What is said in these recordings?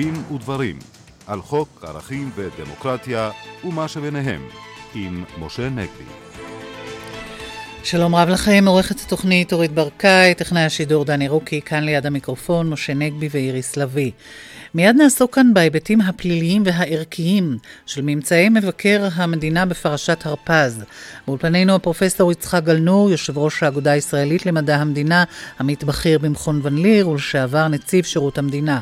דין ודברים על חוק ערכים ודמוקרטיה ומה שביניהם עם משה נגבי. שלום רב לכם, עורכת התוכנית אורית ברקאי, טכנאי השידור דני רוקי, כאן ליד המיקרופון, משה נגבי ואיריס לביא. מיד נעסוק כאן בהיבטים הפליליים והערכיים של ממצאי מבקר המדינה בפרשת הרפז. באולפנינו הפרופסור יצחק גלנור, יושב ראש האגודה הישראלית למדע המדינה, עמית בכיר במכון ון ליר ולשעבר נציב שירות המדינה.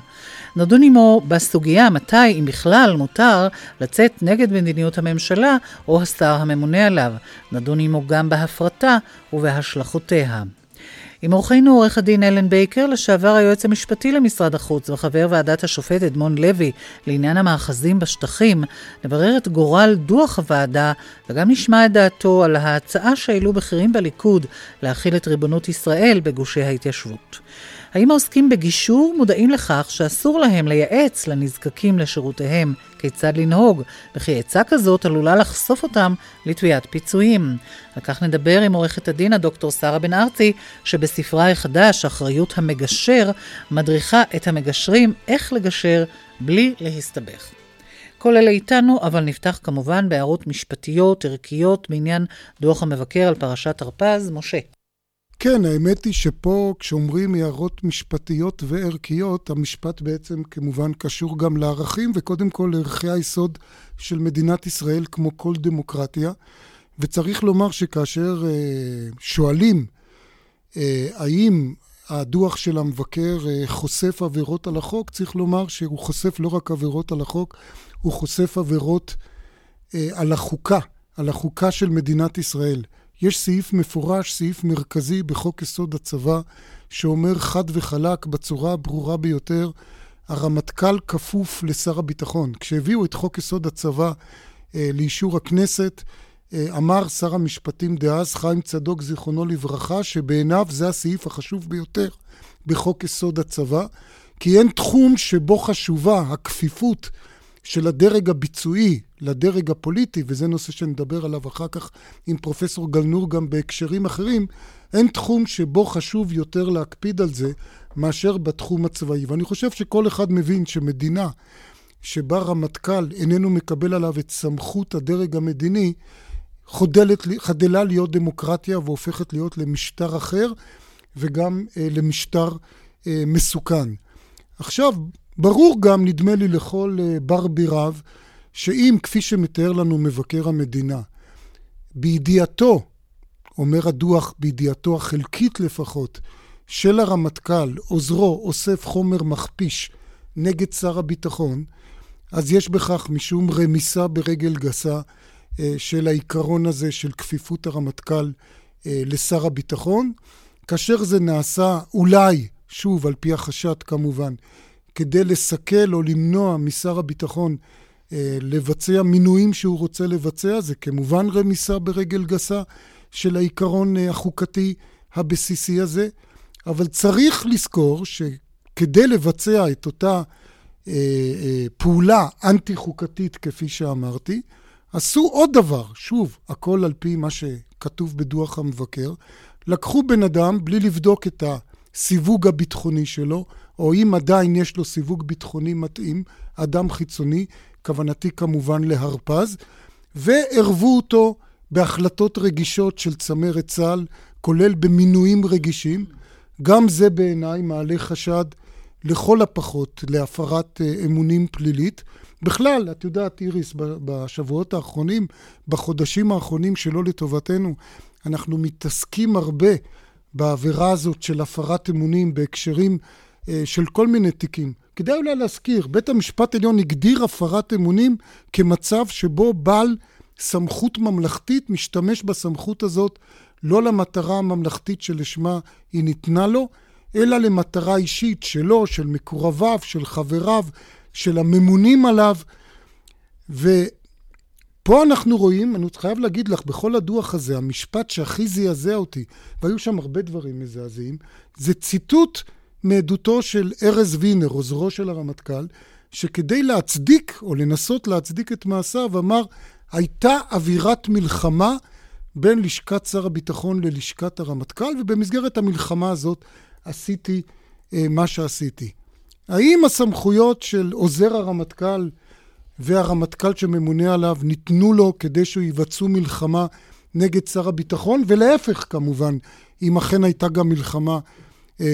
נדון עמו בסוגיה מתי, אם בכלל, מותר לצאת נגד מדיניות הממשלה או השר הממונה עליו. נדון עמו גם בהפרטה ובהשלכותיה. עם אורחנו עורך הדין אלן בייקר, לשעבר היועץ המשפטי למשרד החוץ וחבר ועדת השופט אדמון לוי לעניין המאחזים בשטחים, נברר את גורל דוח הוועדה וגם נשמע את דעתו על ההצעה שהעלו בכירים בליכוד להכיל את ריבונות ישראל בגושי ההתיישבות. האם העוסקים בגישור מודעים לכך שאסור להם לייעץ לנזקקים לשירותיהם כיצד לנהוג, וכי עצה כזאת עלולה לחשוף אותם לתביעת פיצויים? על כך נדבר עם עורכת הדין הדוקטור שרה בן ארצי, שבספרה החדש, אחריות המגשר, מדריכה את המגשרים איך לגשר בלי להסתבך. כל אלה איתנו, אבל נפתח כמובן בהערות משפטיות, ערכיות, בעניין דוח המבקר על פרשת הרפז. משה. כן, האמת היא שפה כשאומרים הערות משפטיות וערכיות, המשפט בעצם כמובן קשור גם לערכים, וקודם כל לערכי היסוד של מדינת ישראל כמו כל דמוקרטיה. וצריך לומר שכאשר אה, שואלים אה, האם הדוח של המבקר אה, חושף עבירות על החוק, צריך לומר שהוא חושף לא רק עבירות על החוק, הוא חושף עבירות אה, על החוקה, על החוקה של מדינת ישראל. יש סעיף מפורש, סעיף מרכזי בחוק יסוד הצבא, שאומר חד וחלק, בצורה הברורה ביותר, הרמטכ"ל כפוף לשר הביטחון. כשהביאו את חוק יסוד הצבא אה, לאישור הכנסת, אה, אמר שר המשפטים דאז, חיים צדוק, זיכרונו לברכה, שבעיניו זה הסעיף החשוב ביותר בחוק יסוד הצבא, כי אין תחום שבו חשובה הכפיפות של הדרג הביצועי לדרג הפוליטי, וזה נושא שנדבר עליו אחר כך עם פרופסור גלנור גם בהקשרים אחרים, אין תחום שבו חשוב יותר להקפיד על זה מאשר בתחום הצבאי. ואני חושב שכל אחד מבין שמדינה שבה רמטכ"ל איננו מקבל עליו את סמכות הדרג המדיני, חודלת, חדלה להיות דמוקרטיה והופכת להיות למשטר אחר וגם אה, למשטר אה, מסוכן. עכשיו, ברור גם, נדמה לי לכל אה, בר בי רב, שאם, כפי שמתאר לנו מבקר המדינה, בידיעתו, אומר הדוח, בידיעתו החלקית לפחות, של הרמטכ"ל, עוזרו, אוסף חומר מכפיש נגד שר הביטחון, אז יש בכך משום רמיסה ברגל גסה אה, של העיקרון הזה של כפיפות הרמטכ"ל אה, לשר הביטחון. כאשר זה נעשה אולי, שוב, על פי החשד כמובן, כדי לסכל או למנוע משר הביטחון אה, לבצע מינויים שהוא רוצה לבצע, זה כמובן רמיסה ברגל גסה של העיקרון החוקתי הבסיסי הזה, אבל צריך לזכור שכדי לבצע את אותה אה, אה, פעולה אנטי-חוקתית, כפי שאמרתי, עשו עוד דבר, שוב, הכל על פי מה שכתוב בדוח המבקר, לקחו בן אדם בלי לבדוק את הסיווג הביטחוני שלו, או אם עדיין יש לו סיווג ביטחוני מתאים, אדם חיצוני, כוונתי כמובן להרפז, וערבו אותו בהחלטות רגישות של צמרת צה"ל, כולל במינויים רגישים. גם זה בעיניי מעלה חשד לכל הפחות להפרת אה, אמונים פלילית. בכלל, את יודעת, איריס, בשבועות האחרונים, בחודשים האחרונים שלא לטובתנו, אנחנו מתעסקים הרבה בעבירה הזאת של הפרת אמונים בהקשרים של כל מיני תיקים. כדאי אולי להזכיר, בית המשפט העליון הגדיר הפרת אמונים כמצב שבו בעל סמכות ממלכתית משתמש בסמכות הזאת לא למטרה הממלכתית שלשמה היא ניתנה לו, אלא למטרה אישית שלו, של מקורביו, של חבריו, של הממונים עליו. ופה אנחנו רואים, אני חייב להגיד לך, בכל הדוח הזה, המשפט שהכי זעזע אותי, והיו שם הרבה דברים מזעזעים, זה ציטוט מעדותו של ארז וינר, עוזרו של הרמטכ"ל, שכדי להצדיק, או לנסות להצדיק את מעשיו, אמר, הייתה אווירת מלחמה בין לשכת שר הביטחון ללשכת הרמטכ"ל, ובמסגרת המלחמה הזאת עשיתי אה, מה שעשיתי. האם הסמכויות של עוזר הרמטכ"ל והרמטכ"ל שממונה עליו ניתנו לו כדי שהוא יבצעו מלחמה נגד שר הביטחון, ולהפך כמובן, אם אכן הייתה גם מלחמה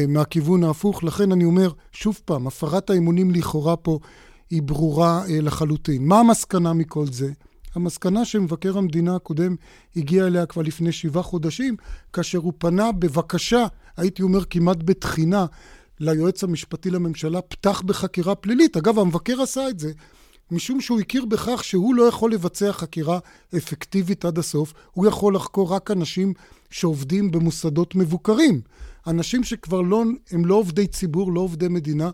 מהכיוון ההפוך. לכן אני אומר, שוב פעם, הפרת האמונים לכאורה פה היא ברורה אה, לחלוטין. מה המסקנה מכל זה? המסקנה שמבקר המדינה הקודם הגיע אליה כבר לפני שבעה חודשים, כאשר הוא פנה בבקשה, הייתי אומר כמעט בתחינה, ליועץ המשפטי לממשלה, פתח בחקירה פלילית. אגב, המבקר עשה את זה משום שהוא הכיר בכך שהוא לא יכול לבצע חקירה אפקטיבית עד הסוף, הוא יכול לחקור רק אנשים שעובדים במוסדות מבוקרים. אנשים שכבר לא, הם לא עובדי ציבור, לא עובדי מדינה,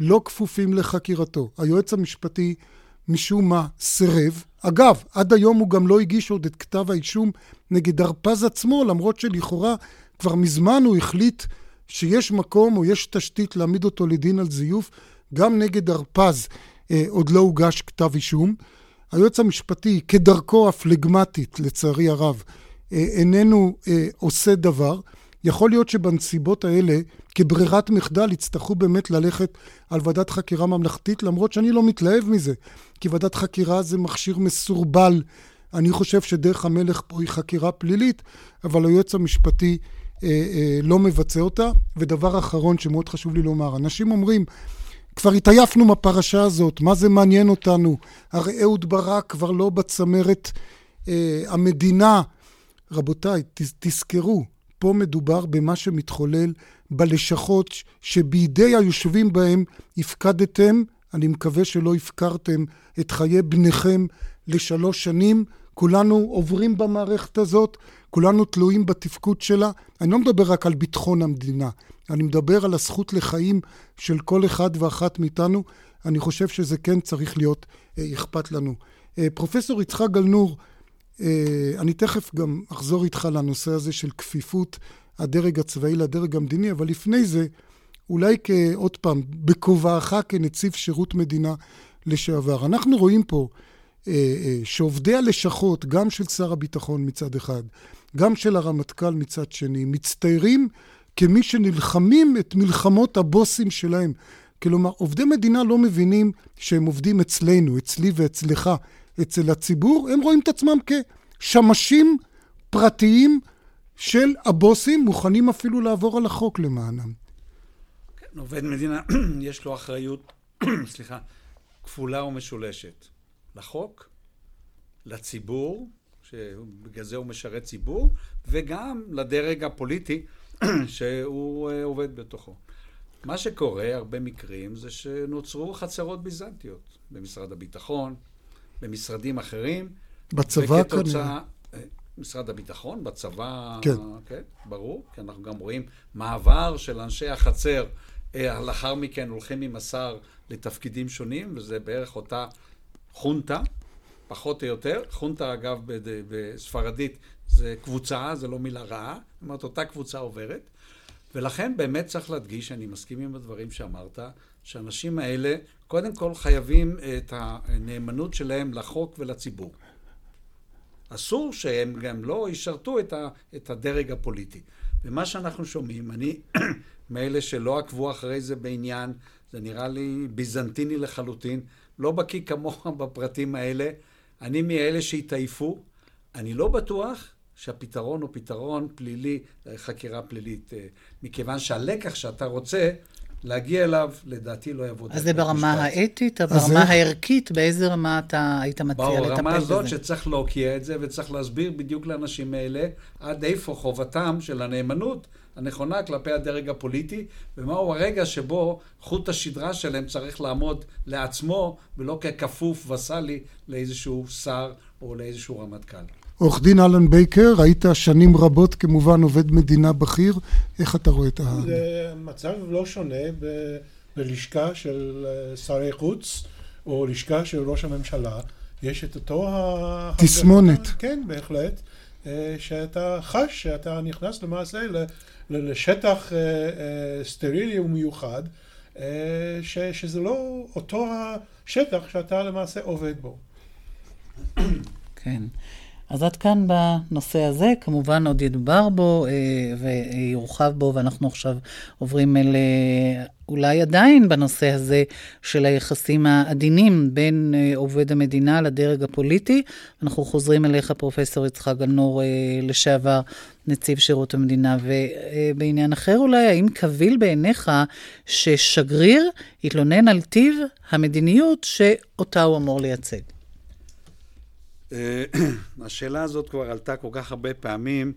לא כפופים לחקירתו. היועץ המשפטי משום מה סירב. אגב, עד היום הוא גם לא הגיש עוד את כתב האישום נגד הרפז עצמו, למרות שלכאורה כבר מזמן הוא החליט שיש מקום או יש תשתית להעמיד אותו לדין על זיוף. גם נגד הרפז אה, עוד לא הוגש כתב אישום. היועץ המשפטי, כדרכו הפלגמטית, לצערי הרב, אה, איננו אה, עושה דבר. יכול להיות שבנסיבות האלה, כברירת מחדל, יצטרכו באמת ללכת על ועדת חקירה ממלכתית, למרות שאני לא מתלהב מזה, כי ועדת חקירה זה מכשיר מסורבל. אני חושב שדרך המלך פה היא חקירה פלילית, אבל היועץ המשפטי אה, אה, לא מבצע אותה. ודבר אחרון שמאוד חשוב לי לומר, אנשים אומרים, כבר התעייפנו מהפרשה הזאת, מה זה מעניין אותנו? הרי אהוד ברק כבר לא בצמרת אה, המדינה. רבותיי, תזכרו, פה מדובר במה שמתחולל בלשכות שבידי היושבים בהם הפקדתם, אני מקווה שלא הפקרתם את חיי בניכם לשלוש שנים. כולנו עוברים במערכת הזאת, כולנו תלויים בתפקוד שלה. אני לא מדבר רק על ביטחון המדינה, אני מדבר על הזכות לחיים של כל אחד ואחת מאיתנו. אני חושב שזה כן צריך להיות אה, אכפת לנו. אה, פרופסור יצחק גלנור, אני תכף גם אחזור איתך לנושא הזה של כפיפות הדרג הצבאי לדרג המדיני, אבל לפני זה, אולי כעוד פעם, בכובעך כנציב שירות מדינה לשעבר. אנחנו רואים פה אה, אה, שעובדי הלשכות, גם של שר הביטחון מצד אחד, גם של הרמטכ"ל מצד שני, מצטיירים כמי שנלחמים את מלחמות הבוסים שלהם. כלומר, עובדי מדינה לא מבינים שהם עובדים אצלנו, אצלי ואצלך, אצל הציבור, הם רואים את עצמם כשמשים פרטיים של הבוסים, מוכנים אפילו לעבור על החוק למענם. כן, עובד מדינה, יש לו אחריות, סליחה, כפולה ומשולשת. לחוק, לציבור, שבגלל זה הוא משרת ציבור, וגם לדרג הפוליטי שהוא אה, עובד בתוכו. מה שקורה, הרבה מקרים, זה שנוצרו חצרות ביזנטיות במשרד הביטחון, במשרדים אחרים. בצבא כנראה. אה, משרד הביטחון, בצבא, כן. כן, ברור, כי אנחנו גם רואים מעבר של אנשי החצר, אה, לאחר מכן הולכים עם השר לתפקידים שונים, וזה בערך אותה חונטה, פחות או יותר. חונטה, אגב, בספרדית זה קבוצה, זה לא מילה רעה. זאת אומרת, אותה קבוצה עוברת. ולכן באמת צריך להדגיש, אני מסכים עם הדברים שאמרת, שהאנשים האלה, קודם כל חייבים את הנאמנות שלהם לחוק ולציבור. אסור שהם גם לא ישרתו את, הדרג הפוליטי. ומה שאנחנו שומעים, אני מאלה שלא עקבו אחרי זה בעניין, זה נראה לי ביזנטיני לחלוטין, לא בקיא כמוך בפרטים האלה. אני מאלה שהתעייפו. אני לא בטוח שהפתרון הוא פתרון פלילי, חקירה פלילית, אה, מכיוון שהלקח שאתה רוצה להגיע אליו, לדעתי לא יעבוד. אז זה ברמה האתית, ברמה הערכית, באיזה רמה אתה היית מציע לטפל בזה? ברמה הזאת שצריך להוקיע את זה וצריך להסביר בדיוק לאנשים האלה עד איפה חובתם של הנאמנות הנכונה כלפי הדרג הפוליטי, ומהו הרגע שבו חוט השדרה שלהם צריך לעמוד לעצמו, ולא ככפוף וסאלי לאיזשהו שר או לאיזשהו רמטכ"ל. עורך דין אלן בייקר, היית שנים רבות כמובן עובד מדינה בכיר, איך אתה רואה את ה... זה מצב לא שונה ב- בלשכה של אה, שרי חוץ, או לשכה של ראש הממשלה, יש את אותו ה... תסמונת. כן, בהחלט. אה, שאתה חש שאתה נכנס למעשה לשטח אה, סטרילי ומיוחד, שזה לא אותו השטח שאתה למעשה עובד בו. כן. אז עד כאן בנושא הזה, כמובן עוד ידובר בו אה, ויורחב בו, ואנחנו עכשיו עוברים אל אה, אולי עדיין בנושא הזה של היחסים העדינים בין אה, עובד המדינה לדרג הפוליטי. אנחנו חוזרים אליך, פרופ' יצחק גנור, לשעבר נציב שירות המדינה. ובעניין אחר אולי, האם קביל בעיניך ששגריר יתלונן על טיב המדיניות שאותה הוא אמור לייצג? אה, השאלה הזאת כבר עלתה כל כך הרבה פעמים,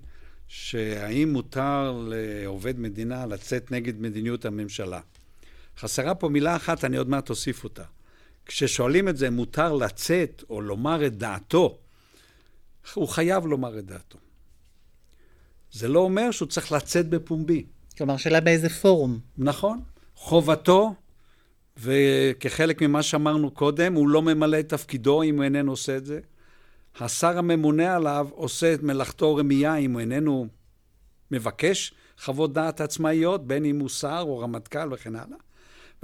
שהאם מותר לעובד מדינה לצאת נגד מדיניות הממשלה. חסרה פה מילה אחת, אני עוד מעט אוסיף אותה. כששואלים את זה, מותר לצאת או לומר את דעתו, הוא חייב לומר את דעתו. זה לא אומר שהוא צריך לצאת בפומבי. כלומר, שאלה באיזה פורום. נכון. חובתו, וכחלק ממה שאמרנו קודם, הוא לא ממלא את תפקידו אם הוא איננו עושה את זה. השר הממונה עליו עושה את מלאכתו רמייה אם הוא איננו מבקש חוות דעת עצמאיות, בין אם הוא שר או רמטכ"ל וכן הלאה.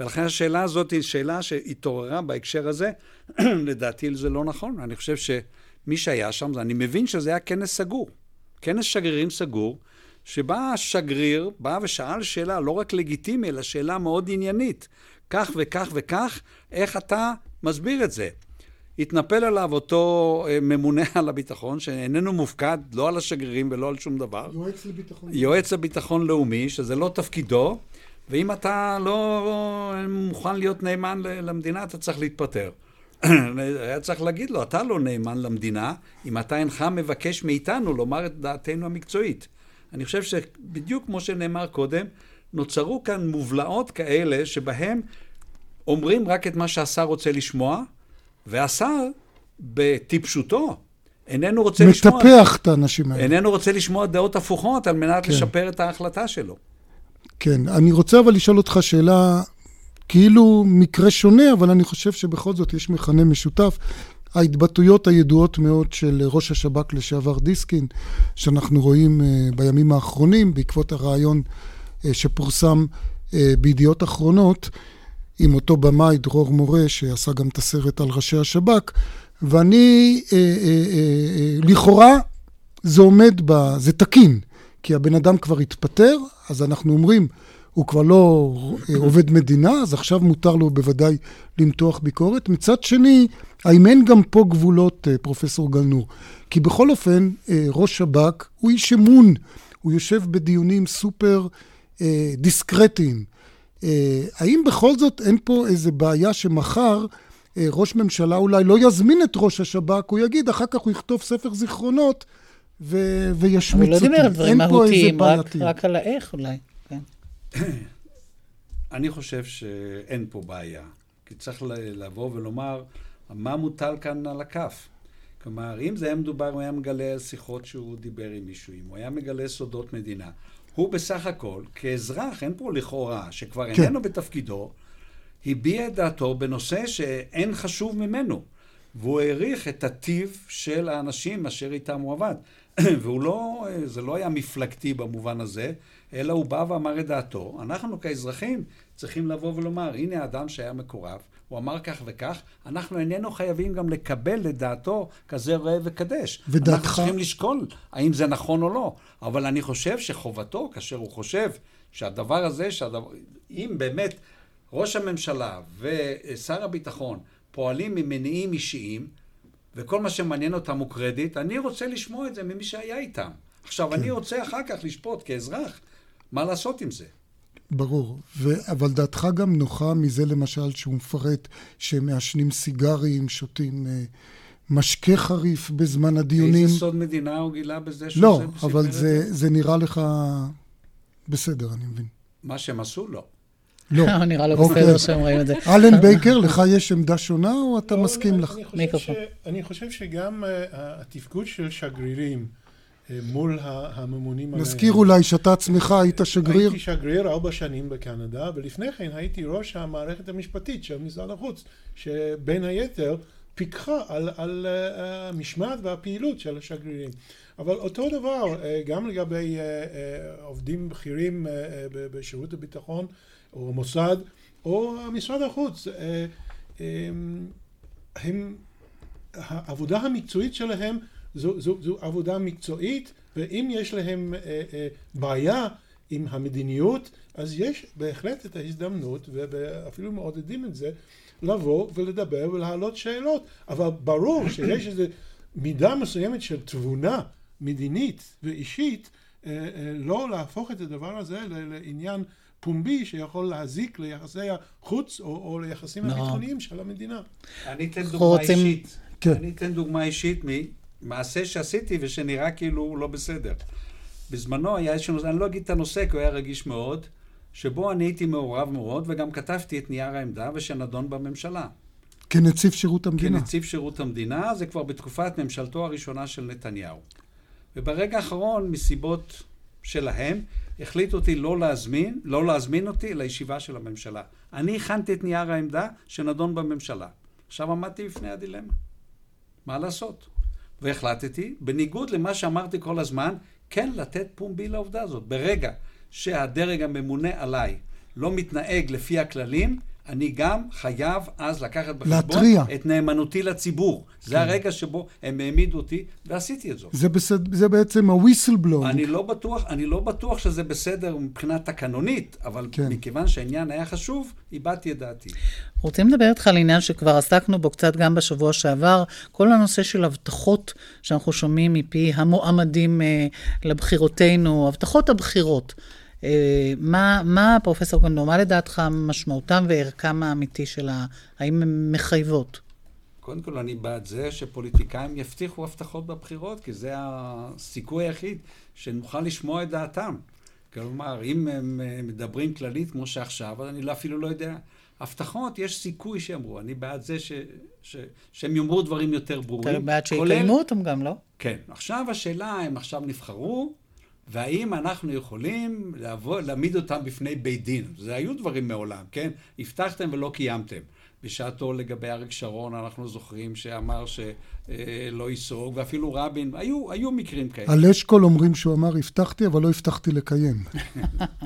ולכן השאלה הזאת היא שאלה שהתעוררה בהקשר הזה, לדעתי זה לא נכון. אני חושב שמי שהיה שם, אני מבין שזה היה כנס סגור. כנס שגרירים סגור, שבה השגריר בא ושאל שאלה לא רק לגיטימית, אלא שאלה מאוד עניינית. כך וכך וכך, איך אתה מסביר את זה? התנפל עליו אותו אה, ממונה על הביטחון, שאיננו מופקד לא על השגרירים ולא על שום דבר. יועץ לביטחון. יועץ לביטחון לאומי, שזה לא תפקידו, ואם אתה לא מוכן להיות נאמן למדינה, אתה צריך להתפטר. היה צריך להגיד לו, אתה לא נאמן למדינה, אם אתה אינך מבקש מאיתנו לומר את דעתנו המקצועית. אני חושב שבדיוק כמו שנאמר קודם, נוצרו כאן מובלעות כאלה שבהם אומרים רק את מה שהשר רוצה לשמוע, והשר, בטיפשותו, איננו רוצה מטפח לשמוע... מטפח את האנשים האלה. איננו רוצה לשמוע דעות הפוכות על מנת כן. לשפר את ההחלטה שלו. כן, אני רוצה אבל לשאול אותך שאלה, כאילו מקרה שונה, אבל אני חושב שבכל זאת יש מכנה משותף. ההתבטאויות הידועות מאוד של ראש השב"כ לשעבר דיסקין, שאנחנו רואים uh, בימים האחרונים, בעקבות הרעיון uh, שפורסם uh, בידיעות אחרונות, עם אותו במאי, דרור מורה, שעשה גם את הסרט על ראשי השב"כ, ואני, אה, אה, אה, אה, לכאורה, זה עומד ב... זה תקין, כי הבן אדם כבר התפטר, אז אנחנו אומרים, הוא כבר לא אה, עובד מדינה, אז עכשיו מותר לו בוודאי למתוח ביקורת. מצד שני, האם אין גם פה גבולות, אה, פרופסור גלנור? כי בכל אופן, ראש שב"כ הוא איש אמון, הוא יושב בדיונים סופר דיסקרטיים. אה, האם בכל זאת אין פה איזה בעיה שמחר אה, ראש ממשלה אולי לא יזמין את ראש השב"כ, הוא יגיד, אחר כך הוא יכתוב ספר זיכרונות ו- וישמיץ אותי. אבל לא דיבר על דברים מהותיים, רק, רק על האיך אולי. כן. אני חושב שאין פה בעיה, כי צריך לבוא ולומר מה מוטל כאן על הכף. כלומר, אם זה היה מדובר, הוא היה מגלה שיחות שהוא דיבר עם מישהו, אם הוא היה מגלה סודות מדינה. הוא בסך הכל, כאזרח, אין פה לכאורה, שכבר כן. איננו בתפקידו, הביע את דעתו בנושא שאין חשוב ממנו. והוא העריך את הטיב של האנשים אשר איתם הוא עבד. והוא לא, זה לא היה מפלגתי במובן הזה, אלא הוא בא ואמר את דעתו. אנחנו כאזרחים צריכים לבוא ולומר, הנה האדם שהיה מקורב, הוא אמר כך וכך, אנחנו איננו חייבים גם לקבל את דעתו כזה ראה וקדש. ודעתך? אנחנו צריכים לשקול האם זה נכון או לא. אבל אני חושב שחובתו, כאשר הוא חושב שהדבר הזה, שהדבר, אם באמת ראש הממשלה ושר הביטחון פועלים ממניעים אישיים, וכל מה שמעניין אותם הוא קרדיט, אני רוצה לשמוע את זה ממי שהיה איתם. עכשיו, כן. אני רוצה אחר כך לשפוט כאזרח מה לעשות עם זה. ברור, ו... אבל דעתך גם נוחה מזה למשל שהוא מפרט שהם מעשנים סיגרים, שותים אה, משקה חריף בזמן הדיונים. איזה סוד מדינה הוא גילה בזה שהוא לא, אבל זה, זה נראה לך בסדר, אני מבין. מה שהם עשו? לא. לא. נראה לו בסדר אוקיי. שהם רואים את זה. אלן בייקר, לך יש עמדה שונה או אתה לא, מסכים לך? אני חושב שגם אה, התפקוד של שגרירים מול הממונים עליהם. נזכיר אולי שאתה עצמך היית שגריר. הייתי שגריר ארבע שנים בקנדה, ולפני כן הייתי ראש המערכת המשפטית של משרד החוץ, שבין היתר פיקחה על, על uh, המשמעת והפעילות של השגרירים. אבל אותו דבר uh, גם לגבי uh, עובדים בכירים בשירות הביטחון או המוסד או משרד החוץ. הם, העבודה המקצועית שלהם זו, זו, זו עבודה מקצועית, ואם יש להם אה, אה, בעיה עם המדיניות, אז יש בהחלט את ההזדמנות, ואפילו מעודדים את זה, לבוא ולדבר ולהעלות שאלות. אבל ברור שיש איזו מידה מסוימת של תבונה מדינית ואישית, אה, אה, לא להפוך את הדבר הזה לעניין פומבי שיכול להזיק ליחסי החוץ או, או ליחסים no. הביטחוניים של המדינה. אני אתן דוגמה רוצים... אישית. כן. אני אתן דוגמה אישית ממעשה שעשיתי ושנראה כאילו לא בסדר. בזמנו היה איזשהו נושא, אני לא אגיד את הנושא כי הוא היה רגיש מאוד, שבו אני הייתי מעורב מאוד וגם כתבתי את נייר העמדה ושנדון בממשלה. כנציב שירות המדינה. כנציב שירות המדינה, זה כבר בתקופת ממשלתו הראשונה של נתניהו. וברגע האחרון, מסיבות שלהם, החליט אותי לא להזמין, לא להזמין אותי לישיבה של הממשלה. אני הכנתי את נייר העמדה שנדון בממשלה. עכשיו עמדתי בפני הדילמה. מה לעשות? והחלטתי, בניגוד למה שאמרתי כל הזמן, כן לתת פומבי לעובדה הזאת. ברגע שהדרג הממונה עליי לא מתנהג לפי הכללים, אני גם חייב אז לקחת בחשבון להתריע. את נאמנותי לציבור. כן. זה הרגע שבו הם העמידו אותי, ועשיתי את זאת. זה, בסד... זה בעצם ה-whistleblower. אני לא בטוח, אני לא בטוח שזה בסדר מבחינה תקנונית, אבל כן. מכיוון שהעניין היה חשוב, איבדתי את דעתי. רוצים לדבר איתך על עניין שכבר עסקנו בו קצת גם בשבוע שעבר, כל הנושא של הבטחות שאנחנו שומעים מפי המועמדים אה, לבחירותינו, הבטחות הבחירות. אה, מה, מה, פרופסור גנדור, מה לדעתך משמעותם וערכם האמיתי של ה... האם הן מחייבות? קודם כל, אני בעד זה שפוליטיקאים יבטיחו הבטחות בבחירות, כי זה הסיכוי היחיד שנוכל לשמוע את דעתם. כלומר, אם הם מדברים כללית כמו שעכשיו, אז אני לא, אפילו לא יודע. הבטחות, יש סיכוי שיאמרו. אני בעד זה ש, ש, שהם יאמרו דברים יותר ברורים. אתה בעד שיקיימו אותם גם, לא? כן. עכשיו השאלה, הם עכשיו נבחרו, והאם אנחנו יכולים לעבוד, להעמיד אותם בפני בית דין. זה היו דברים מעולם, כן? הבטחתם ולא קיימתם. בשעתו לגבי אריק שרון, אנחנו זוכרים שאמר שלא ייסוג, ואפילו רבין, היו, היו מקרים כאלה. על אשכול אומרים שהוא אמר, הבטחתי, אבל לא הבטחתי לקיים.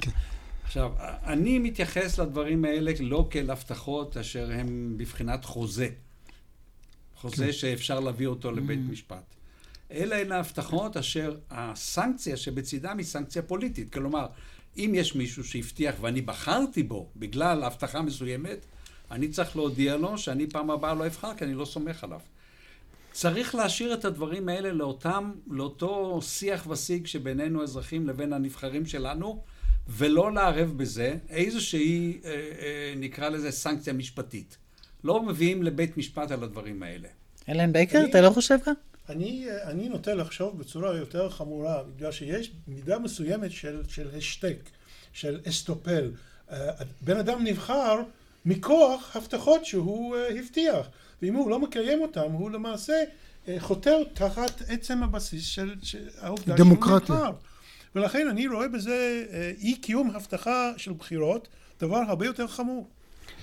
כן. עכשיו, אני מתייחס לדברים האלה לא כאל הבטחות אשר הם בבחינת חוזה. חוזה כן. שאפשר להביא אותו לבית mm. משפט. אלה הן ההבטחות אשר הסנקציה שבצידם היא סנקציה פוליטית. כלומר, אם יש מישהו שהבטיח ואני בחרתי בו בגלל הבטחה מסוימת, אני צריך להודיע לו שאני פעם הבאה לא אבחר כי אני לא סומך עליו. צריך להשאיר את הדברים האלה לאותם, לאותו שיח ושיג שבינינו אזרחים לבין הנבחרים שלנו, ולא לערב בזה איזושהי, אה, אה, נקרא לזה סנקציה משפטית. לא מביאים לבית משפט על הדברים האלה. אלן בייקר, אני... אתה לא חושב כך? אני, אני נוטה לחשוב בצורה יותר חמורה, בגלל שיש מידה מסוימת של, של השתק, של אסטופל. אה, בן אדם נבחר מכוח הבטחות שהוא אה, הבטיח, ואם הוא לא מקיים אותם, הוא למעשה אה, חותר תחת עצם הבסיס של, של העובדה שהוא נבחר. ולכן אני רואה בזה אי קיום הבטחה של בחירות דבר הרבה יותר חמור.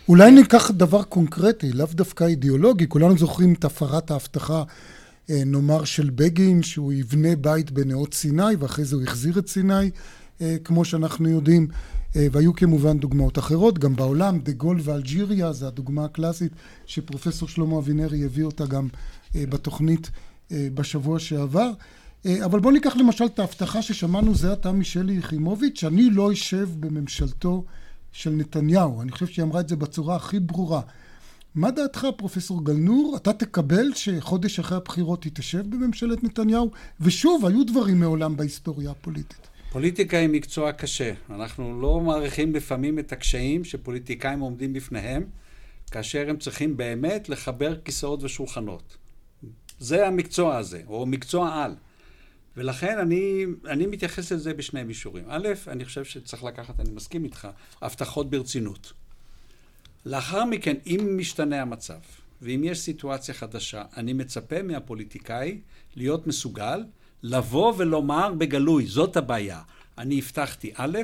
אולי ניקח דבר קונקרטי, לאו דווקא אידיאולוגי, כולנו זוכרים את הפרת ההבטחה נאמר של בגין, שהוא יבנה בית בנאות סיני, ואחרי זה הוא החזיר את סיני, אה, כמו שאנחנו יודעים, אה, והיו כמובן דוגמאות אחרות, גם בעולם, דה גול ואלג'יריה, זו הדוגמה הקלאסית שפרופסור שלמה אבינרי הביא אותה גם בתוכנית בשבוע שעבר. אבל בואו ניקח למשל את ההבטחה ששמענו זה עתה משלי יחימוביץ', שאני לא אשב בממשלתו של נתניהו. אני חושב שהיא אמרה את זה בצורה הכי ברורה. מה דעתך, פרופסור גלנור? אתה תקבל שחודש אחרי הבחירות תתיישב בממשלת נתניהו? ושוב, היו דברים מעולם בהיסטוריה הפוליטית. פוליטיקה היא מקצוע קשה. אנחנו לא מעריכים לפעמים את הקשיים שפוליטיקאים עומדים בפניהם, כאשר הם צריכים באמת לחבר כיסאות ושולחנות. זה המקצוע הזה, או מקצוע על. ולכן אני, אני מתייחס לזה בשני מישורים. א', אני חושב שצריך לקחת, אני מסכים איתך, הבטחות ברצינות. לאחר מכן, אם משתנה המצב, ואם יש סיטואציה חדשה, אני מצפה מהפוליטיקאי להיות מסוגל לבוא ולומר בגלוי, זאת הבעיה. אני הבטחתי א',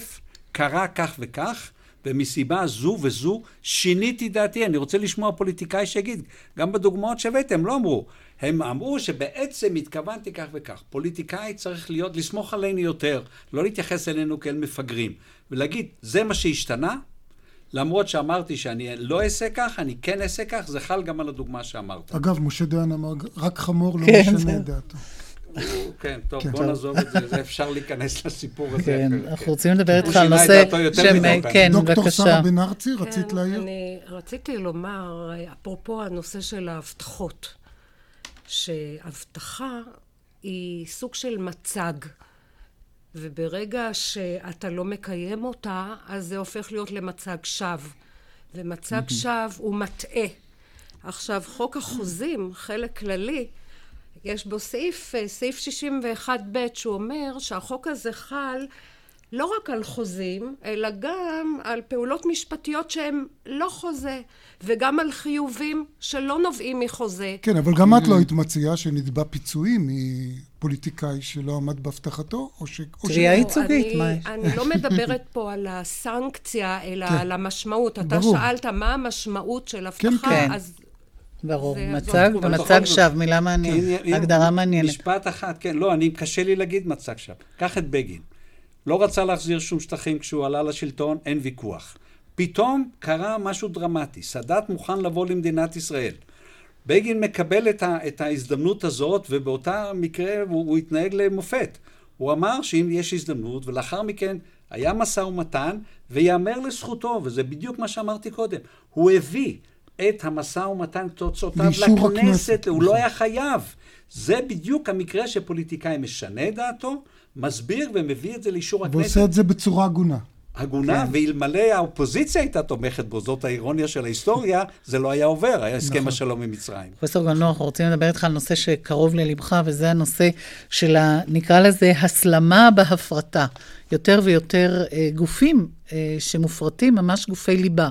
קרה כך וכך, ומסיבה זו וזו שיניתי דעתי. אני רוצה לשמוע פוליטיקאי שיגיד, גם בדוגמאות שהבאתם, לא אמרו. הם אמרו שבעצם התכוונתי כך וכך. פוליטיקאי צריך להיות, לסמוך עלינו יותר, לא להתייחס אלינו כאל מפגרים, ולהגיד, זה מה שהשתנה, למרות שאמרתי שאני לא אעשה כך, אני כן אעשה כך, זה חל גם על הדוגמה שאמרת. אגב, משה דיין אמר, רק חמור לא כן, משנה את דעתו. כן, טוב, בוא נעזוב את זה, זה אפשר להיכנס לסיפור הזה. כן, אנחנו רוצים לדבר איתך על נושא שהם, כן, בבקשה. דוקטור שרה בן ארצי, רצית כן, להעיר? אני רציתי לומר, אפרופו הנושא של ההבטחות, שהבטחה היא סוג של מצג, וברגע שאתה לא מקיים אותה, אז זה הופך להיות למצג שווא, ומצג שווא הוא מטעה. עכשיו, חוק החוזים, חלק כללי, יש בו סעיף, סעיף 61ב', שהוא אומר שהחוק הזה חל לא רק על חוזים, אלא גם על פעולות משפטיות שהן לא חוזה, וגם על חיובים שלא נובעים מחוזה. כן, אבל גם את לא היית מציעה שנתבע פיצויים מפוליטיקאי שלא עמד בהבטחתו, או ש... תביעה לא, ייצוגית, אני- מה יש? אני לא מדברת פה על הסנקציה, אלא כן. על המשמעות. אתה. שאלת מה המשמעות של כן, הבטחה, כן. אז ברור, מצג זאת. שווא, מילה מעניינת, הגדרה מעניינת. משפט אחד, כן, לא, אני, קשה לי להגיד מצג שווא. קח את בגין. לא רצה להחזיר שום שטחים כשהוא עלה לשלטון, אין ויכוח. פתאום קרה משהו דרמטי. סאדאת מוכן לבוא למדינת ישראל. בגין מקבל את, ה, את ההזדמנות הזאת, ובאותה מקרה הוא, הוא התנהג למופת. הוא אמר שאם יש הזדמנות, ולאחר מכן היה משא ומתן, ויאמר לזכותו, וזה בדיוק מה שאמרתי קודם, הוא הביא את המשא ומתן, תוצאותיו לכנסת, הכנסת, הוא נכון. לא היה חייב. זה בדיוק המקרה שפוליטיקאי משנה דעתו, מסביר ומביא את זה לאישור הכנסת. ועושה את זה בצורה הגונה. הגונה, כן. ואלמלא האופוזיציה הייתה תומכת בו, זאת האירוניה של ההיסטוריה, זה לא היה עובר, היה הסכם נכון. השלום עם מצרים. פרופסור גלנור, אנחנו רוצים לדבר איתך על נושא שקרוב ללבך, וזה הנושא של, ה, נקרא לזה, הסלמה בהפרטה. יותר ויותר אה, גופים אה, שמופרטים, ממש גופי ליבה.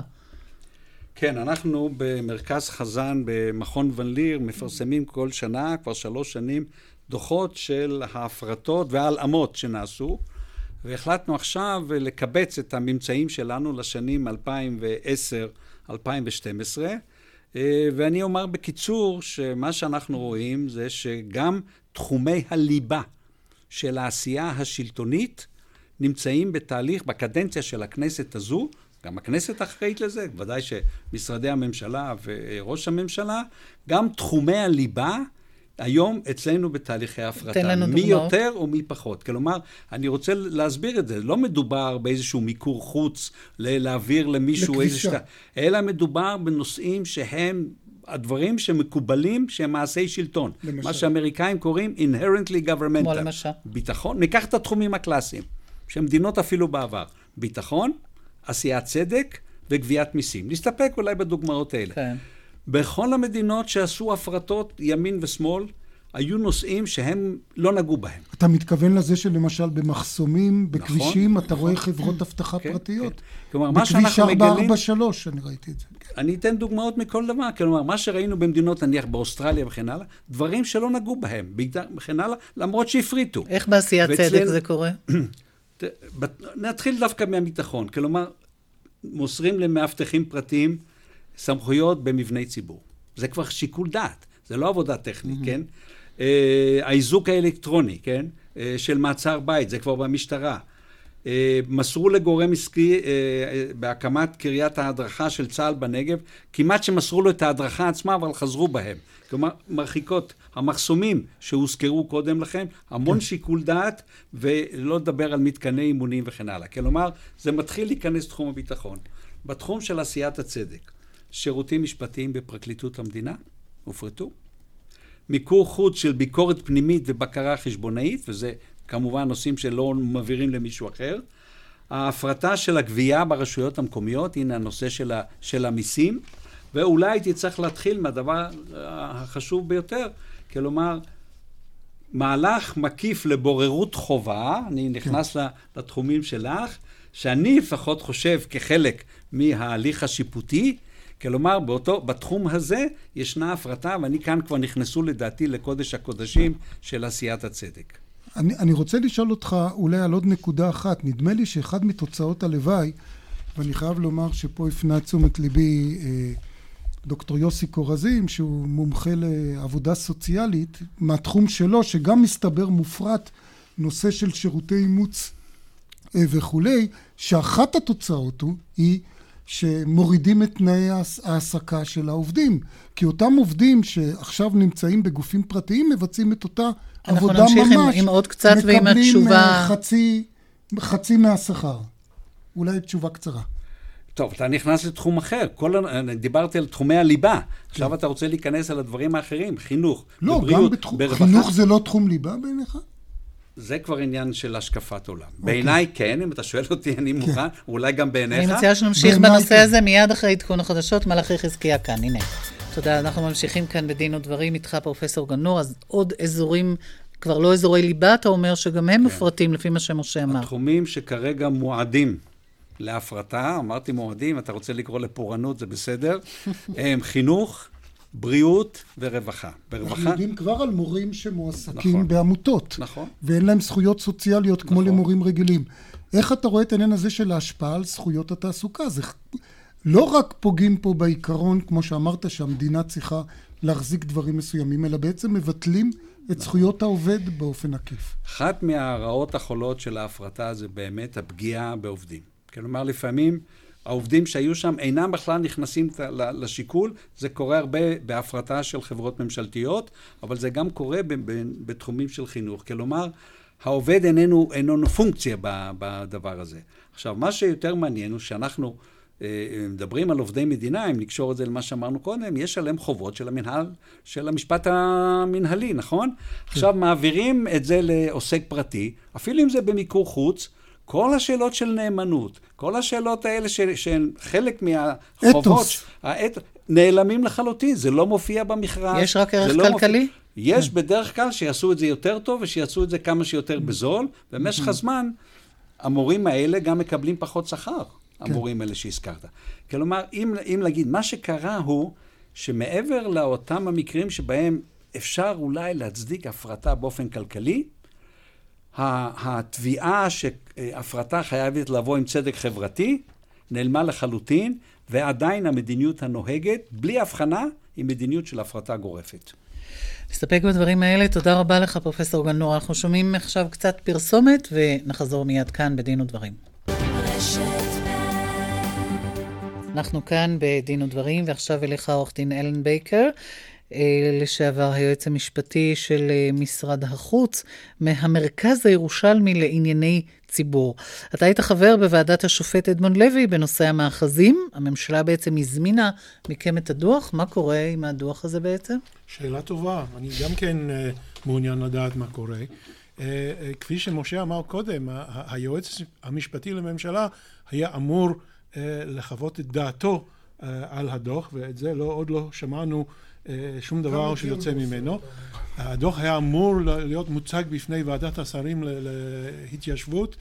כן, אנחנו במרכז חזן במכון ון ליר מפרסמים כל שנה, כבר שלוש שנים, דוחות של ההפרטות וההלאמות שנעשו, והחלטנו עכשיו לקבץ את הממצאים שלנו לשנים 2010-2012, אה, ואני אומר בקיצור שמה שאנחנו רואים זה שגם תחומי הליבה של העשייה השלטונית נמצאים בתהליך, בקדנציה של הכנסת הזו, גם הכנסת אחראית לזה, ודאי שמשרדי הממשלה וראש הממשלה, גם תחומי הליבה היום אצלנו בתהליכי הפרטה. תן לנו מי דוגמאות. יותר ומי פחות. כלומר, אני רוצה להסביר את זה. לא מדובר באיזשהו מיקור חוץ, להעביר למישהו שטח, אלא מדובר בנושאים שהם... הדברים שמקובלים שהם מעשי שלטון. למשל. מה שאמריקאים קוראים inherently governmental. כמו למשל? ביטחון, ניקח את התחומים הקלאסיים, שמדינות אפילו בעבר. ביטחון, עשיית צדק וגביית מיסים. נסתפק אולי בדוגמאות האלה. כן. בכל המדינות שעשו הפרטות ימין ושמאל, היו נושאים שהם לא נגעו בהם. אתה מתכוון לזה שלמשל במחסומים, בכבישים, אתה נכון. רואה חברות אבטחה כן, פרטיות? כן. כלומר, מה בכביש שאנחנו מגלים... 443, אני ראיתי את זה. אני אתן דוגמאות מכל דבר. כלומר, מה שראינו במדינות, נניח באוסטרליה וכן הלאה, דברים שלא נגעו בהם, וכן הלאה, למרות שהפריטו. איך בעשיית ואצלנו- צדק זה קורה? נתחיל דווקא מהביטחון. כלומר, מוסרים למאבטחים פרטיים סמכויות במבני ציבור. זה כבר שיקול דעת, זה לא עבודה טכנית, כן? אה, האיזוק האלקטרוני, כן? אה, של מעצר בית, זה כבר במשטרה. אה, מסרו לגורם עסקי בהקמת קריית ההדרכה של צה"ל בנגב, כמעט שמסרו לו את ההדרכה עצמה, אבל חזרו בהם. כלומר, מרחיקות, המחסומים שהוזכרו קודם לכן, המון שיקול דעת, ולא לדבר על מתקני אימונים וכן הלאה. כלומר, זה מתחיל להיכנס לתחום הביטחון. בתחום של עשיית הצדק, שירותים משפטיים בפרקליטות המדינה, הופרטו. מיקור חוץ של ביקורת פנימית ובקרה חשבונאית, וזה כמובן נושאים שלא מעבירים למישהו אחר. ההפרטה של הגבייה ברשויות המקומיות, הנה הנושא של, ה, של המיסים, ואולי הייתי צריך להתחיל מהדבר החשוב ביותר, כלומר, מהלך מקיף לבוררות חובה, אני נכנס כן. לתחומים שלך, שאני לפחות חושב כחלק מההליך השיפוטי, כלומר, באותו, בתחום הזה ישנה הפרטה, ואני כאן כבר נכנסו לדעתי לקודש הקודשים של עשיית הצדק. אני, אני רוצה לשאול אותך אולי על עוד נקודה אחת. נדמה לי שאחד מתוצאות הלוואי, ואני חייב לומר שפה הפנה תשומת ליבי אה, דוקטור יוסי קורזים, שהוא מומחה לעבודה סוציאלית, מהתחום שלו, שגם מסתבר מופרט נושא של שירותי אימוץ אה, וכולי, שאחת התוצאות הוא, היא שמורידים את תנאי ההעסקה של העובדים. כי אותם עובדים שעכשיו נמצאים בגופים פרטיים מבצעים את אותה עבודה ממש. אנחנו נמשיך עם, עם עוד קצת ועם התשובה... מקבלים אה, חצי, חצי מהשכר. אולי תשובה קצרה. טוב, אתה נכנס לתחום אחר. כל, דיברתי על תחומי הליבה. כן. עכשיו אתה רוצה להיכנס על הדברים האחרים, חינוך, לא, בבריאות, גם בתחום, ברווחה. חינוך זה לא תחום ליבה בעיניך? זה כבר עניין של השקפת עולם. Okay. אוקיי. בעיניי כן, אם אתה שואל אותי, אני כן. מוכן, okay. אולי גם בעיניך. אני מציעה שנמשיך בנושא כן. הזה מיד אחרי עדכון החדשות. מלאכי חזקיה כאן, הנה. תודה, אנחנו ממשיכים כאן בדין ודברים איתך, פרופסור גנור, אז עוד אזורים, כבר לא אזורי ליבה, אתה אומר שגם הם כן. מפרטים לפי מה שמשה אמר. התחומים שכרגע מועדים להפרטה, אמרתי מועדים, אתה רוצה לקרוא לפורענות, זה בסדר, הם חינוך, בריאות ורווחה. ברווחה... אנחנו יודעים כבר על מורים שמועסקים נכון, בעמותות. נכון. ואין להם זכויות סוציאליות כמו נכון. למורים רגילים. איך אתה רואה את העניין הזה של ההשפעה על זכויות התעסוקה? זה לא רק פוגעים פה בעיקרון, כמו שאמרת, שהמדינה צריכה להחזיק דברים מסוימים, אלא בעצם מבטלים את נכון. זכויות העובד באופן עקיף. אחת מהרעות החולות של ההפרטה זה באמת הפגיעה בעובדים. כלומר, לפעמים העובדים שהיו שם אינם בכלל נכנסים לשיקול. זה קורה הרבה בהפרטה של חברות ממשלתיות, אבל זה גם קורה בתחומים של חינוך. כלומר, העובד איננו, איננו פונקציה בדבר הזה. עכשיו, מה שיותר מעניין הוא שאנחנו אה, מדברים על עובדי מדינה, אם נקשור את זה למה שאמרנו קודם, יש עליהם חובות של המנהל, של המשפט המנהלי, נכון? כן. עכשיו מעבירים את זה לעוסק פרטי, אפילו אם זה במיקור חוץ, כל השאלות של נאמנות, כל השאלות האלה שהן חלק מהחובות, אתוס. האת... נעלמים לחלוטין, זה לא מופיע במכרז. יש רק ערך לא כלכלי? מופיע... יש כן. בדרך כלל שיעשו את זה יותר טוב ושיעשו את זה כמה שיותר בזול, במשך הזמן המורים האלה גם מקבלים פחות שכר, כן. המורים האלה שהזכרת. כלומר, אם, אם להגיד, מה שקרה הוא שמעבר לאותם המקרים שבהם אפשר אולי להצדיק הפרטה באופן כלכלי, התביעה שהפרטה חייבת לבוא עם צדק חברתי נעלמה לחלוטין, ועדיין המדיניות הנוהגת, בלי הבחנה, היא מדיניות של הפרטה גורפת. נסתפק בדברים האלה. תודה רבה לך, פרופ' גנור. אנחנו שומעים עכשיו קצת פרסומת, ונחזור מיד כאן בדין ודברים. אנחנו כאן בדין ודברים, ועכשיו אליך עורך דין אלן בייקר. אה, לשעבר היועץ המשפטי של אה, משרד החוץ, מהמרכז הירושלמי לענייני ציבור. אתה היית חבר בוועדת השופט אדמונד לוי בנושא המאחזים. הממשלה בעצם הזמינה מכם את הדוח. מה קורה עם הדוח הזה בעצם? שאלה טובה. אני גם כן uh, מעוניין לדעת מה קורה. כפי שמשה אמר קודם, היועץ המשפטי לממשלה היה אמור לחוות את דעתו על הדוח, ואת זה לא, עוד לא שמענו אה, שום דבר שיוצא ממנו. הדוח היה אמור להיות מוצג בפני ועדת השרים להתיישבות,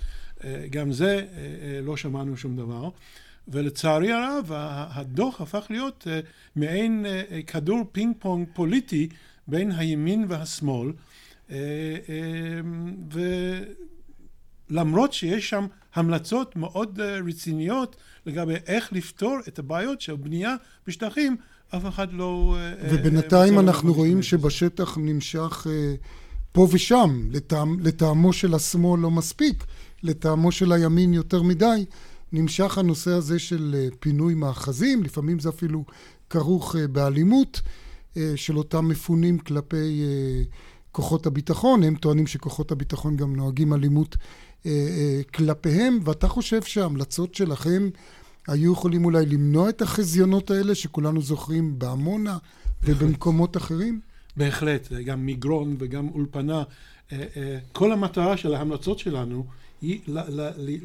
אה, גם זה אה, לא שמענו שום דבר. ולצערי הרב הדוח הפך להיות מעין כדור פינג פונג פוליטי בין הימין והשמאל ולמרות שיש שם המלצות מאוד רציניות לגבי איך לפתור את הבעיות של בנייה בשטחים אף אחד לא... אה, אה, ובינתיים אנחנו רואים שבשטח נמשך אה, פה ושם, לטעם, לטעמו של השמאל לא מספיק, לטעמו של הימין יותר מדי, נמשך הנושא הזה של פינוי מאחזים, לפעמים זה אפילו כרוך באלימות של אותם מפונים כלפי כוחות הביטחון, הם טוענים שכוחות הביטחון גם נוהגים אלימות כלפיהם, ואתה חושב שההמלצות שלכם היו יכולים אולי למנוע את החזיונות האלה שכולנו זוכרים בעמונה ובמקומות אחרים? בהחלט, גם מגרון וגם אולפנה. אה, אה, כל המטרה של ההמלצות שלנו היא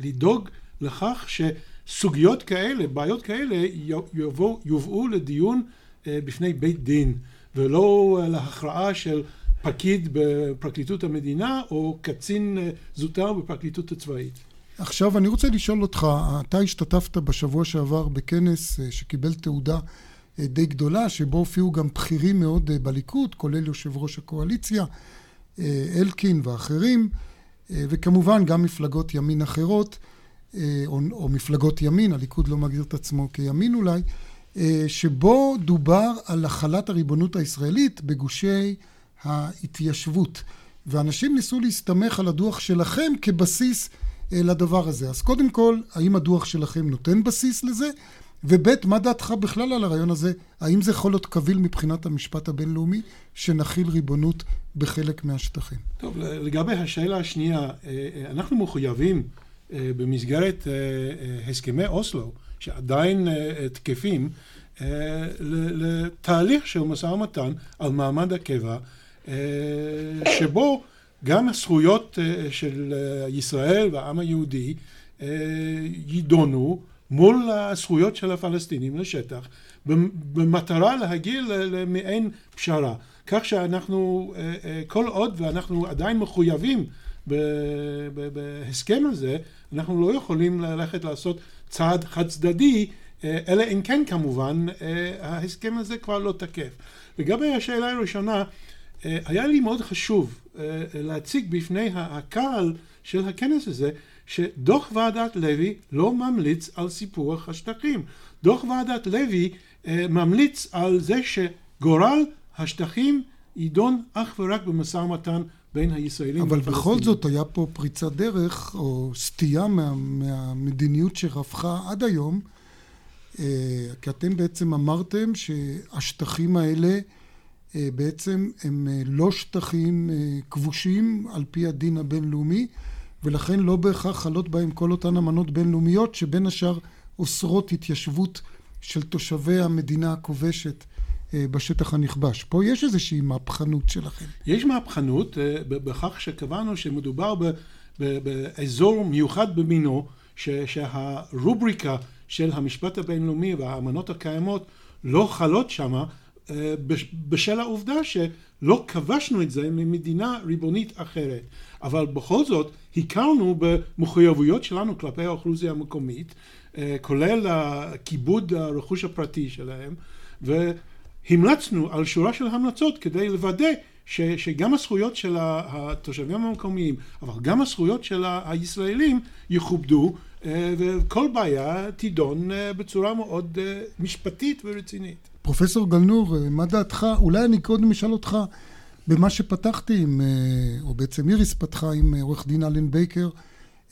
לדאוג לכך שסוגיות כאלה, בעיות כאלה, יובאו, יובאו לדיון אה, בפני בית דין, ולא להכרעה של פקיד בפרקליטות המדינה או קצין זוטר בפרקליטות הצבאית. עכשיו אני רוצה לשאול אותך, אתה השתתפת בשבוע שעבר בכנס אה, שקיבל תעודה אה, די גדולה, שבו הופיעו גם בכירים מאוד אה, בליכוד, כולל יושב ראש הקואליציה, אלקין ואחרים, וכמובן גם מפלגות ימין אחרות, או, או מפלגות ימין, הליכוד לא מגדיר את עצמו כימין אולי, שבו דובר על החלת הריבונות הישראלית בגושי ההתיישבות. ואנשים ניסו להסתמך על הדוח שלכם כבסיס לדבר הזה. אז קודם כל, האם הדוח שלכם נותן בסיס לזה? וב', מה דעתך בכלל על הרעיון הזה? האם זה יכול להיות קביל מבחינת המשפט הבינלאומי, שנכיל ריבונות בחלק מהשטחים? טוב, לגבי השאלה השנייה, אה, אה, אנחנו מחויבים אה, במסגרת הסכמי אוסלו, שעדיין תקפים, לתהליך של משא ומתן על מעמד הקבע, שבו גם הזכויות של ישראל והעם היהודי יידונו מול הזכויות של הפלסטינים לשטח, במטרה להגיע למעין פשרה. כך שאנחנו, אה, אה, כל עוד ואנחנו עדיין מחויבים בהסכם הזה, אנחנו לא יכולים ללכת לעשות צעד חד צדדי, אה, אלא אם כן כמובן ההסכם הזה כבר לא תקף. לגבי השאלה הראשונה, היה לי מאוד חשוב להציג בפני הקהל של הכנס הזה שדוח ועדת לוי לא ממליץ על סיפוח השטחים. דוח ועדת לוי אה, ממליץ על זה שגורל השטחים יידון אך ורק במשא ומתן בין הישראלים אבל בכל זאת היה פה פריצת דרך או סטייה מה, מהמדיניות שרווחה עד היום אה, כי אתם בעצם אמרתם שהשטחים האלה אה, בעצם הם לא שטחים כבושים על פי הדין הבינלאומי ולכן לא בהכרח חלות בהם כל אותן אמנות בינלאומיות שבין השאר אוסרות התיישבות של תושבי המדינה הכובשת אה, בשטח הנכבש. פה יש איזושהי מהפכנות שלכם. יש מהפכנות אה, בכך שקבענו שמדובר באזור מיוחד במינו, שהרובריקה של המשפט הבינלאומי והאמנות הקיימות לא חלות שמה אה, בשל העובדה שלא כבשנו את זה ממדינה ריבונית אחרת. אבל בכל זאת הכרנו במחויבויות שלנו כלפי האוכלוסייה המקומית, אה, כולל כיבוד הרכוש הפרטי שלהם, והמלצנו על שורה של המלצות כדי לוודא ש, שגם הזכויות של התושבים המקומיים, אבל גם הזכויות של הישראלים יכובדו, אה, וכל בעיה תידון אה, בצורה מאוד משפטית ורצינית. פרופסור גלנור, מה דעתך? אולי אני קודם אשאל אותך במה שפתחתי עם, אה, או בעצם איריס פתחה עם אה, עורך דין אלן בייקר,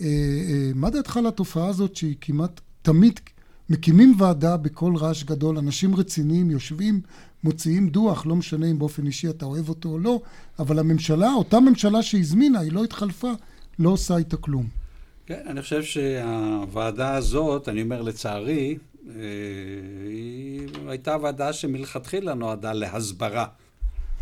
אה, מה דעתך על התופעה הזאת שהיא כמעט תמיד מקימים ועדה בקול רעש גדול, אנשים רציניים יושבים, מוציאים דוח, לא משנה אם באופן אישי אתה אוהב אותו או לא, אבל הממשלה, אותה ממשלה שהזמינה, היא לא התחלפה, לא עושה איתה כלום. כן, אני חושב שהוועדה הזאת, אני אומר לצערי, היא הייתה ועדה שמלכתחילה נועדה להסברה.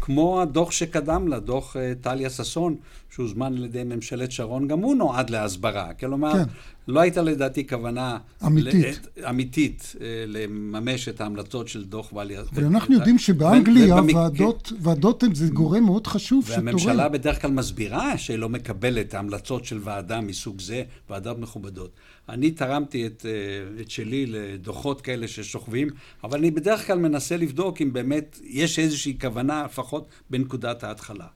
כמו הדוח שקדם לה, דוח uh, טליה ששון, שהוזמן על ידי ממשלת שרון, גם הוא נועד להסברה. כלומר, כן. לא הייתה לדעתי כוונה... אמיתית. ל, אמיתית uh, לממש את ההמלצות של דוח ואליה. ואנחנו ו- יודעים שבאנגליה ועדות, ועדות הן זה גורם מאוד חשוב שתורם. והממשלה בדרך כלל מסבירה שהיא לא מקבלת ההמלצות של ועדה מסוג זה, ועדות מכובדות. אני תרמתי את, אה, את שלי לדוחות כאלה ששוכבים, אבל אני בדרך כלל מנסה לבדוק אם באמת יש איזושהי כוונה, לפחות בנקודת ההתחלה.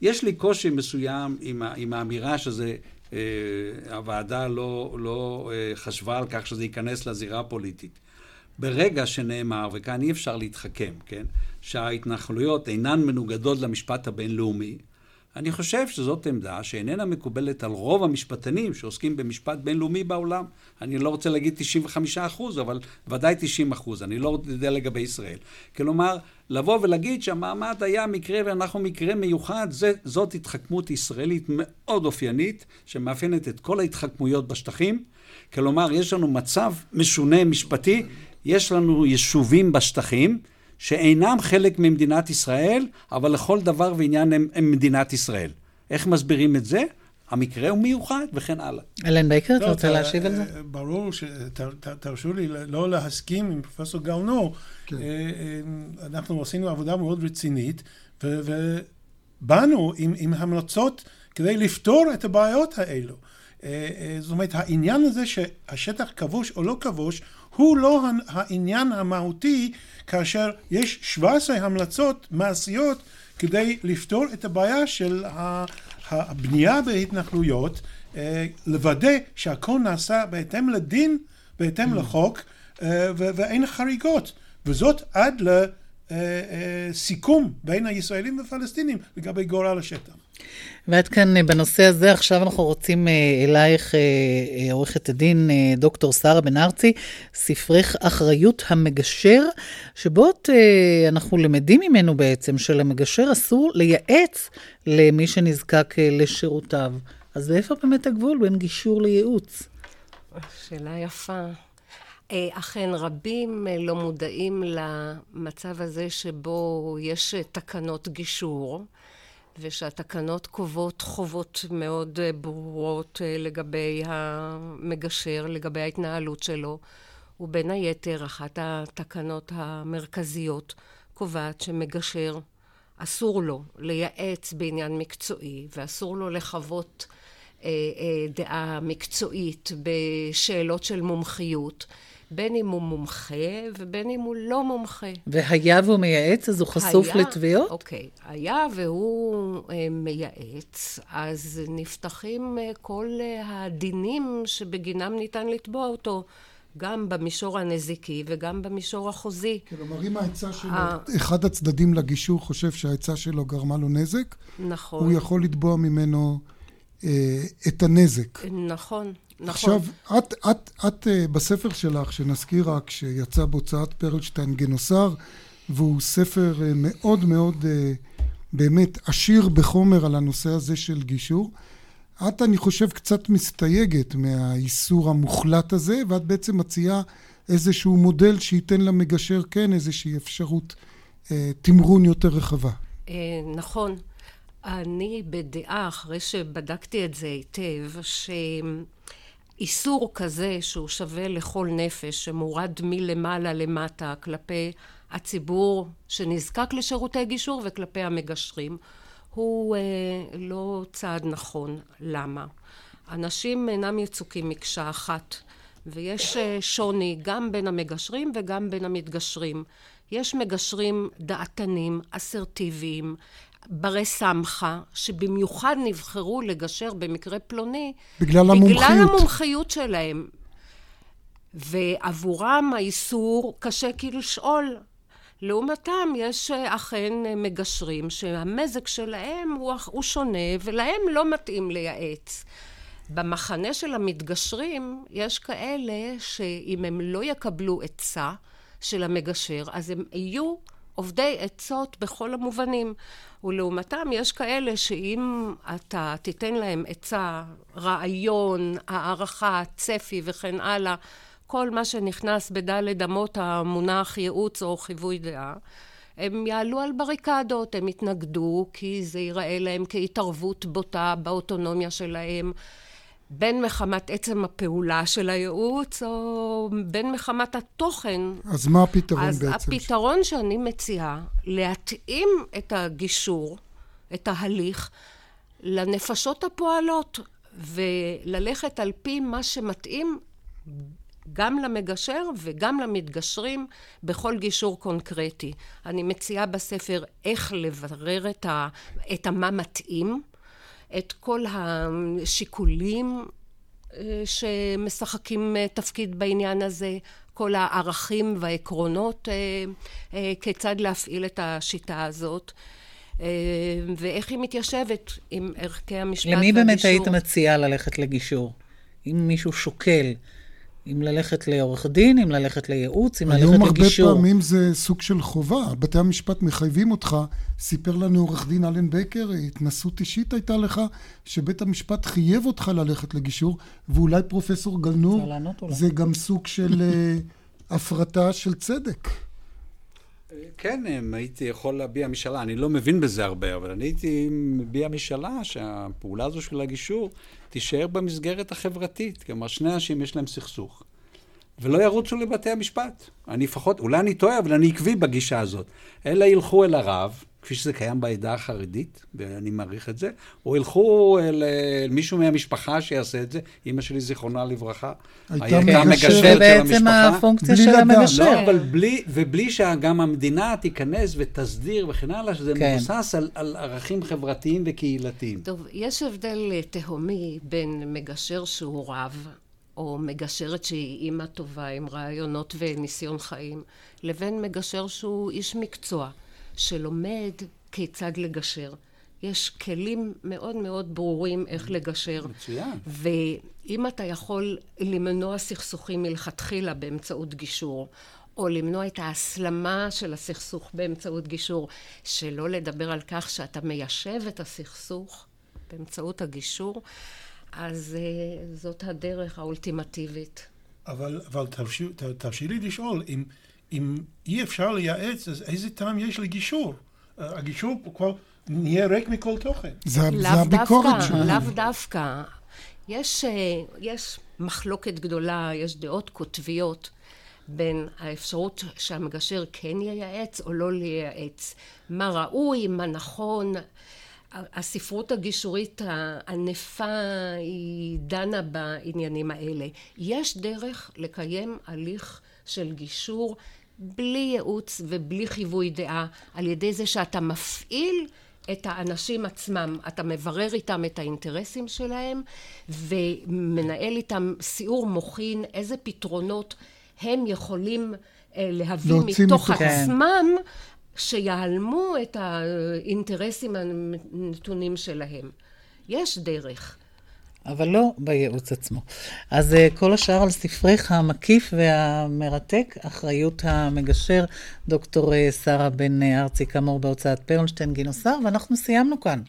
יש לי קושי מסוים עם, עם האמירה שזה, אה, הוועדה לא, לא אה, חשבה על כך שזה ייכנס לזירה הפוליטית. ברגע שנאמר, וכאן אי אפשר להתחכם, כן, שההתנחלויות אינן מנוגדות למשפט הבינלאומי, אני חושב שזאת עמדה שאיננה מקובלת על רוב המשפטנים שעוסקים במשפט בינלאומי בעולם. אני לא רוצה להגיד 95 אחוז, אבל ודאי 90 אחוז, אני לא יודע לגבי ישראל. כלומר, לבוא ולהגיד שהמעמד היה מקרה ואנחנו מקרה מיוחד, זה, זאת התחכמות ישראלית מאוד אופיינית, שמאפיינת את כל ההתחכמויות בשטחים. כלומר, יש לנו מצב משונה משפטי, יש לנו יישובים בשטחים, שאינם חלק ממדינת ישראל, אבל לכל דבר ועניין הם, הם מדינת ישראל. איך מסבירים את זה? המקרה הוא מיוחד וכן הלאה. אלן בייקר, אתה רוצה להשיב על זה? אה, ברור, תרשו לי לא להסכים עם פרופסור גאונו. כן. אה, אה, אנחנו עשינו עבודה מאוד רצינית, ובאנו עם, עם המלצות כדי לפתור את הבעיות האלו. זאת אומרת, העניין הזה שהשטח כבוש או לא כבוש, הוא לא העניין המהותי כאשר יש 17 המלצות מעשיות כדי לפתור את הבעיה של הבנייה בהתנחלויות, אה, לוודא שהכל נעשה בהתאם לדין, בהתאם mm. לחוק, אה, ואין חריגות. וזאת עד לסיכום בין הישראלים והפלסטינים לגבי גורל השטח. ועד כאן אה, בנושא הזה, עכשיו אנחנו רוצים אה, אלייך, אה, עורכת הדין דוקטור שרה בן ארצי, ספרך אחריות המגשר, שבו אנחנו למדים ממנו בעצם שלמגשר אסור לייעץ למי שנזקק לשירותיו. אז איפה באמת הגבול בין גישור לייעוץ? שאלה יפה. אכן, רבים לא מודעים למצב הזה שבו יש תקנות גישור. ושהתקנות קובעות חובות מאוד אה, ברורות אה, לגבי המגשר, לגבי ההתנהלות שלו, ובין היתר אחת התקנות המרכזיות קובעת שמגשר אסור לו לייעץ בעניין מקצועי ואסור לו לחוות אה, אה, דעה מקצועית בשאלות של מומחיות בין אם הוא מומחה ובין אם הוא לא מומחה. והיה והוא מייעץ, אז הוא חשוף היה, לתביעות? אוקיי. היה והוא אה, מייעץ, אז נפתחים אה, כל אה, הדינים שבגינם ניתן לתבוע אותו. גם במישור הנזיקי וגם במישור החוזי. כלומר, אם העצה שלו, ה... אחד הצדדים לגישור חושב שהעצה שלו גרמה לו נזק, נכון. הוא יכול לתבוע ממנו אה, את הנזק. נכון. נכון. עכשיו, את, את, את אה, בספר שלך, שנזכיר רק, שיצא בהוצאת פרלשטיין גנוסר, והוא ספר אה, מאוד מאוד אה, באמת עשיר בחומר על הנושא הזה של גישור. את, אני חושב, קצת מסתייגת מהאיסור המוחלט הזה, ואת בעצם מציעה איזשהו מודל שייתן למגשר כן איזושהי אפשרות אה, תמרון יותר רחבה. אה, נכון. אני בדעה, אחרי שבדקתי את זה היטב, ש... איסור כזה שהוא שווה לכל נפש, שמורד מלמעלה למטה כלפי הציבור שנזקק לשירותי גישור וכלפי המגשרים, הוא אה, לא צעד נכון. למה? אנשים אינם יצוקים מקשה אחת, ויש אה, שוני גם בין המגשרים וגם בין המתגשרים. יש מגשרים דעתנים, אסרטיביים, ברי סמכה, שבמיוחד נבחרו לגשר במקרה פלוני, בגלל המומחיות. בגלל המומחיות שלהם. ועבורם האיסור קשה כאילו לשאול. לעומתם יש אה, אכן מגשרים שהמזג שלהם הוא, הוא שונה ולהם לא מתאים לייעץ. במחנה של המתגשרים יש כאלה שאם הם לא יקבלו עצה של המגשר אז הם יהיו עובדי עצות בכל המובנים. ולעומתם יש כאלה שאם אתה תיתן להם עצה, רעיון, הערכה, צפי וכן הלאה, כל מה שנכנס בדלת אמות המונח ייעוץ או חיווי דעה, הם יעלו על בריקדות, הם יתנגדו כי זה ייראה להם כהתערבות בוטה באוטונומיה שלהם. בין מחמת עצם הפעולה של הייעוץ, או בין מחמת התוכן. אז מה הפתרון אז בעצם? אז הפתרון שאני מציעה, להתאים את הגישור, את ההליך, לנפשות הפועלות, וללכת על פי מה שמתאים גם למגשר וגם למתגשרים בכל גישור קונקרטי. אני מציעה בספר איך לברר את, ה, את המה מתאים. את כל השיקולים אה, שמשחקים אה, תפקיד בעניין הזה, כל הערכים והעקרונות, אה, כיצד להפעיל את השיטה הזאת. ואיך היא מתיישבת עם ערכי המשפט והגישור. למי באמת היית מציעה ללכת לגישור? אם מישהו שוקל אם ללכת לעורך דין, אם ללכת לייעוץ, אם ללכת לגישור. היום הרבה פעמים זה סוג של חובה. בתי המשפט מחייבים אותך. סיפר לנו עורך דין אלן בקר, התנסות אישית הייתה לך, שבית המשפט חייב אותך ללכת לגישור, ואולי פרופסור גלנור, זה גם סוג של אה, הפרטה של צדק. כן, הייתי יכול להביע משאלה. אני לא מבין בזה הרבה, אבל אני הייתי מביע משאלה שהפעולה הזו של הגישור תישאר במסגרת החברתית. כלומר, שני אנשים יש להם סכסוך, ולא ירוצו לבתי המשפט. אני לפחות, אולי אני טועה, אבל אני עקבי בגישה הזאת. אלא ילכו אל הרב, כפי שזה קיים בעדה החרדית, ואני מעריך את זה, או ילכו אל, אל מישהו מהמשפחה שיעשה את זה, אימא שלי זיכרונה לברכה, הייתה מגשרת של המשפחה. בעצם הפונקציה של המגשר. לא, אבל בלי, ובלי שגם המדינה תיכנס ותסדיר וכן הלאה, שזה כן. מבוסס על, על ערכים חברתיים וקהילתיים. טוב, יש הבדל אה, תהומי בין מגשר שהוא רב, או מגשרת שהיא אימא טובה עם רעיונות וניסיון חיים, לבין מגשר שהוא איש מקצוע. שלומד כיצד לגשר, יש כלים מאוד מאוד ברורים איך לגשר. מצוין. ואם אתה יכול למנוע סכסוכים מלכתחילה באמצעות גישור, או למנוע את ההסלמה של הסכסוך באמצעות גישור, שלא לדבר על כך שאתה מיישב את הסכסוך באמצעות הגישור, אז uh, זאת הדרך האולטימטיבית. אבל, אבל תרשי לי לשאול, אם, אם אי אפשר לייעץ, אז איזה טעם יש לגישור? הגישור כבר נהיה ריק מכל תוכן. זה, זה הביקורת שלנו. לאו דווקא. יש, אה, יש מחלוקת גדולה, יש דעות קוטביות בין האפשרות שהמגשר כן ייעץ או לא לייעץ. מה ראוי, מה נכון. הספרות הגישורית הענפה היא דנה בעניינים האלה. יש דרך לקיים הליך של גישור בלי ייעוץ ובלי חיווי דעה, על ידי זה שאתה מפעיל את האנשים עצמם, אתה מברר איתם את האינטרסים שלהם ומנהל איתם סיעור מוחין, איזה פתרונות הם יכולים אה, להביא מתוך עצמם שיעלמו את האינטרסים הנתונים שלהם. יש דרך. אבל לא בייעוץ עצמו. אז uh, כל השאר על ספרך המקיף והמרתק, אחריות המגשר, דוקטור uh, שרה בן uh, ארצי, כאמור בהוצאת פרלשטיין גינוסר, ואנחנו סיימנו כאן.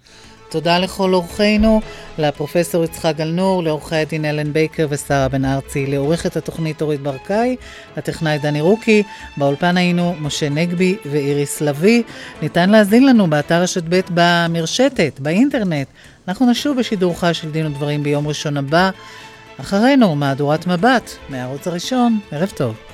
תודה לכל אורחינו, לפרופסור יצחק גלנור, לעורכי הדין אלן בייקר ושרה בן ארצי, לעורכת התוכנית אורית ברקאי, לטכנאי דני רוקי, באולפן היינו משה נגבי ואיריס לביא. ניתן להזין לנו באתר רשת ב' במרשתת, באינטרנט. אנחנו נשוב בשידור חי של דין ודברים ביום ראשון הבא. אחרינו, מהדורת מבט, מהערוץ הראשון. ערב טוב.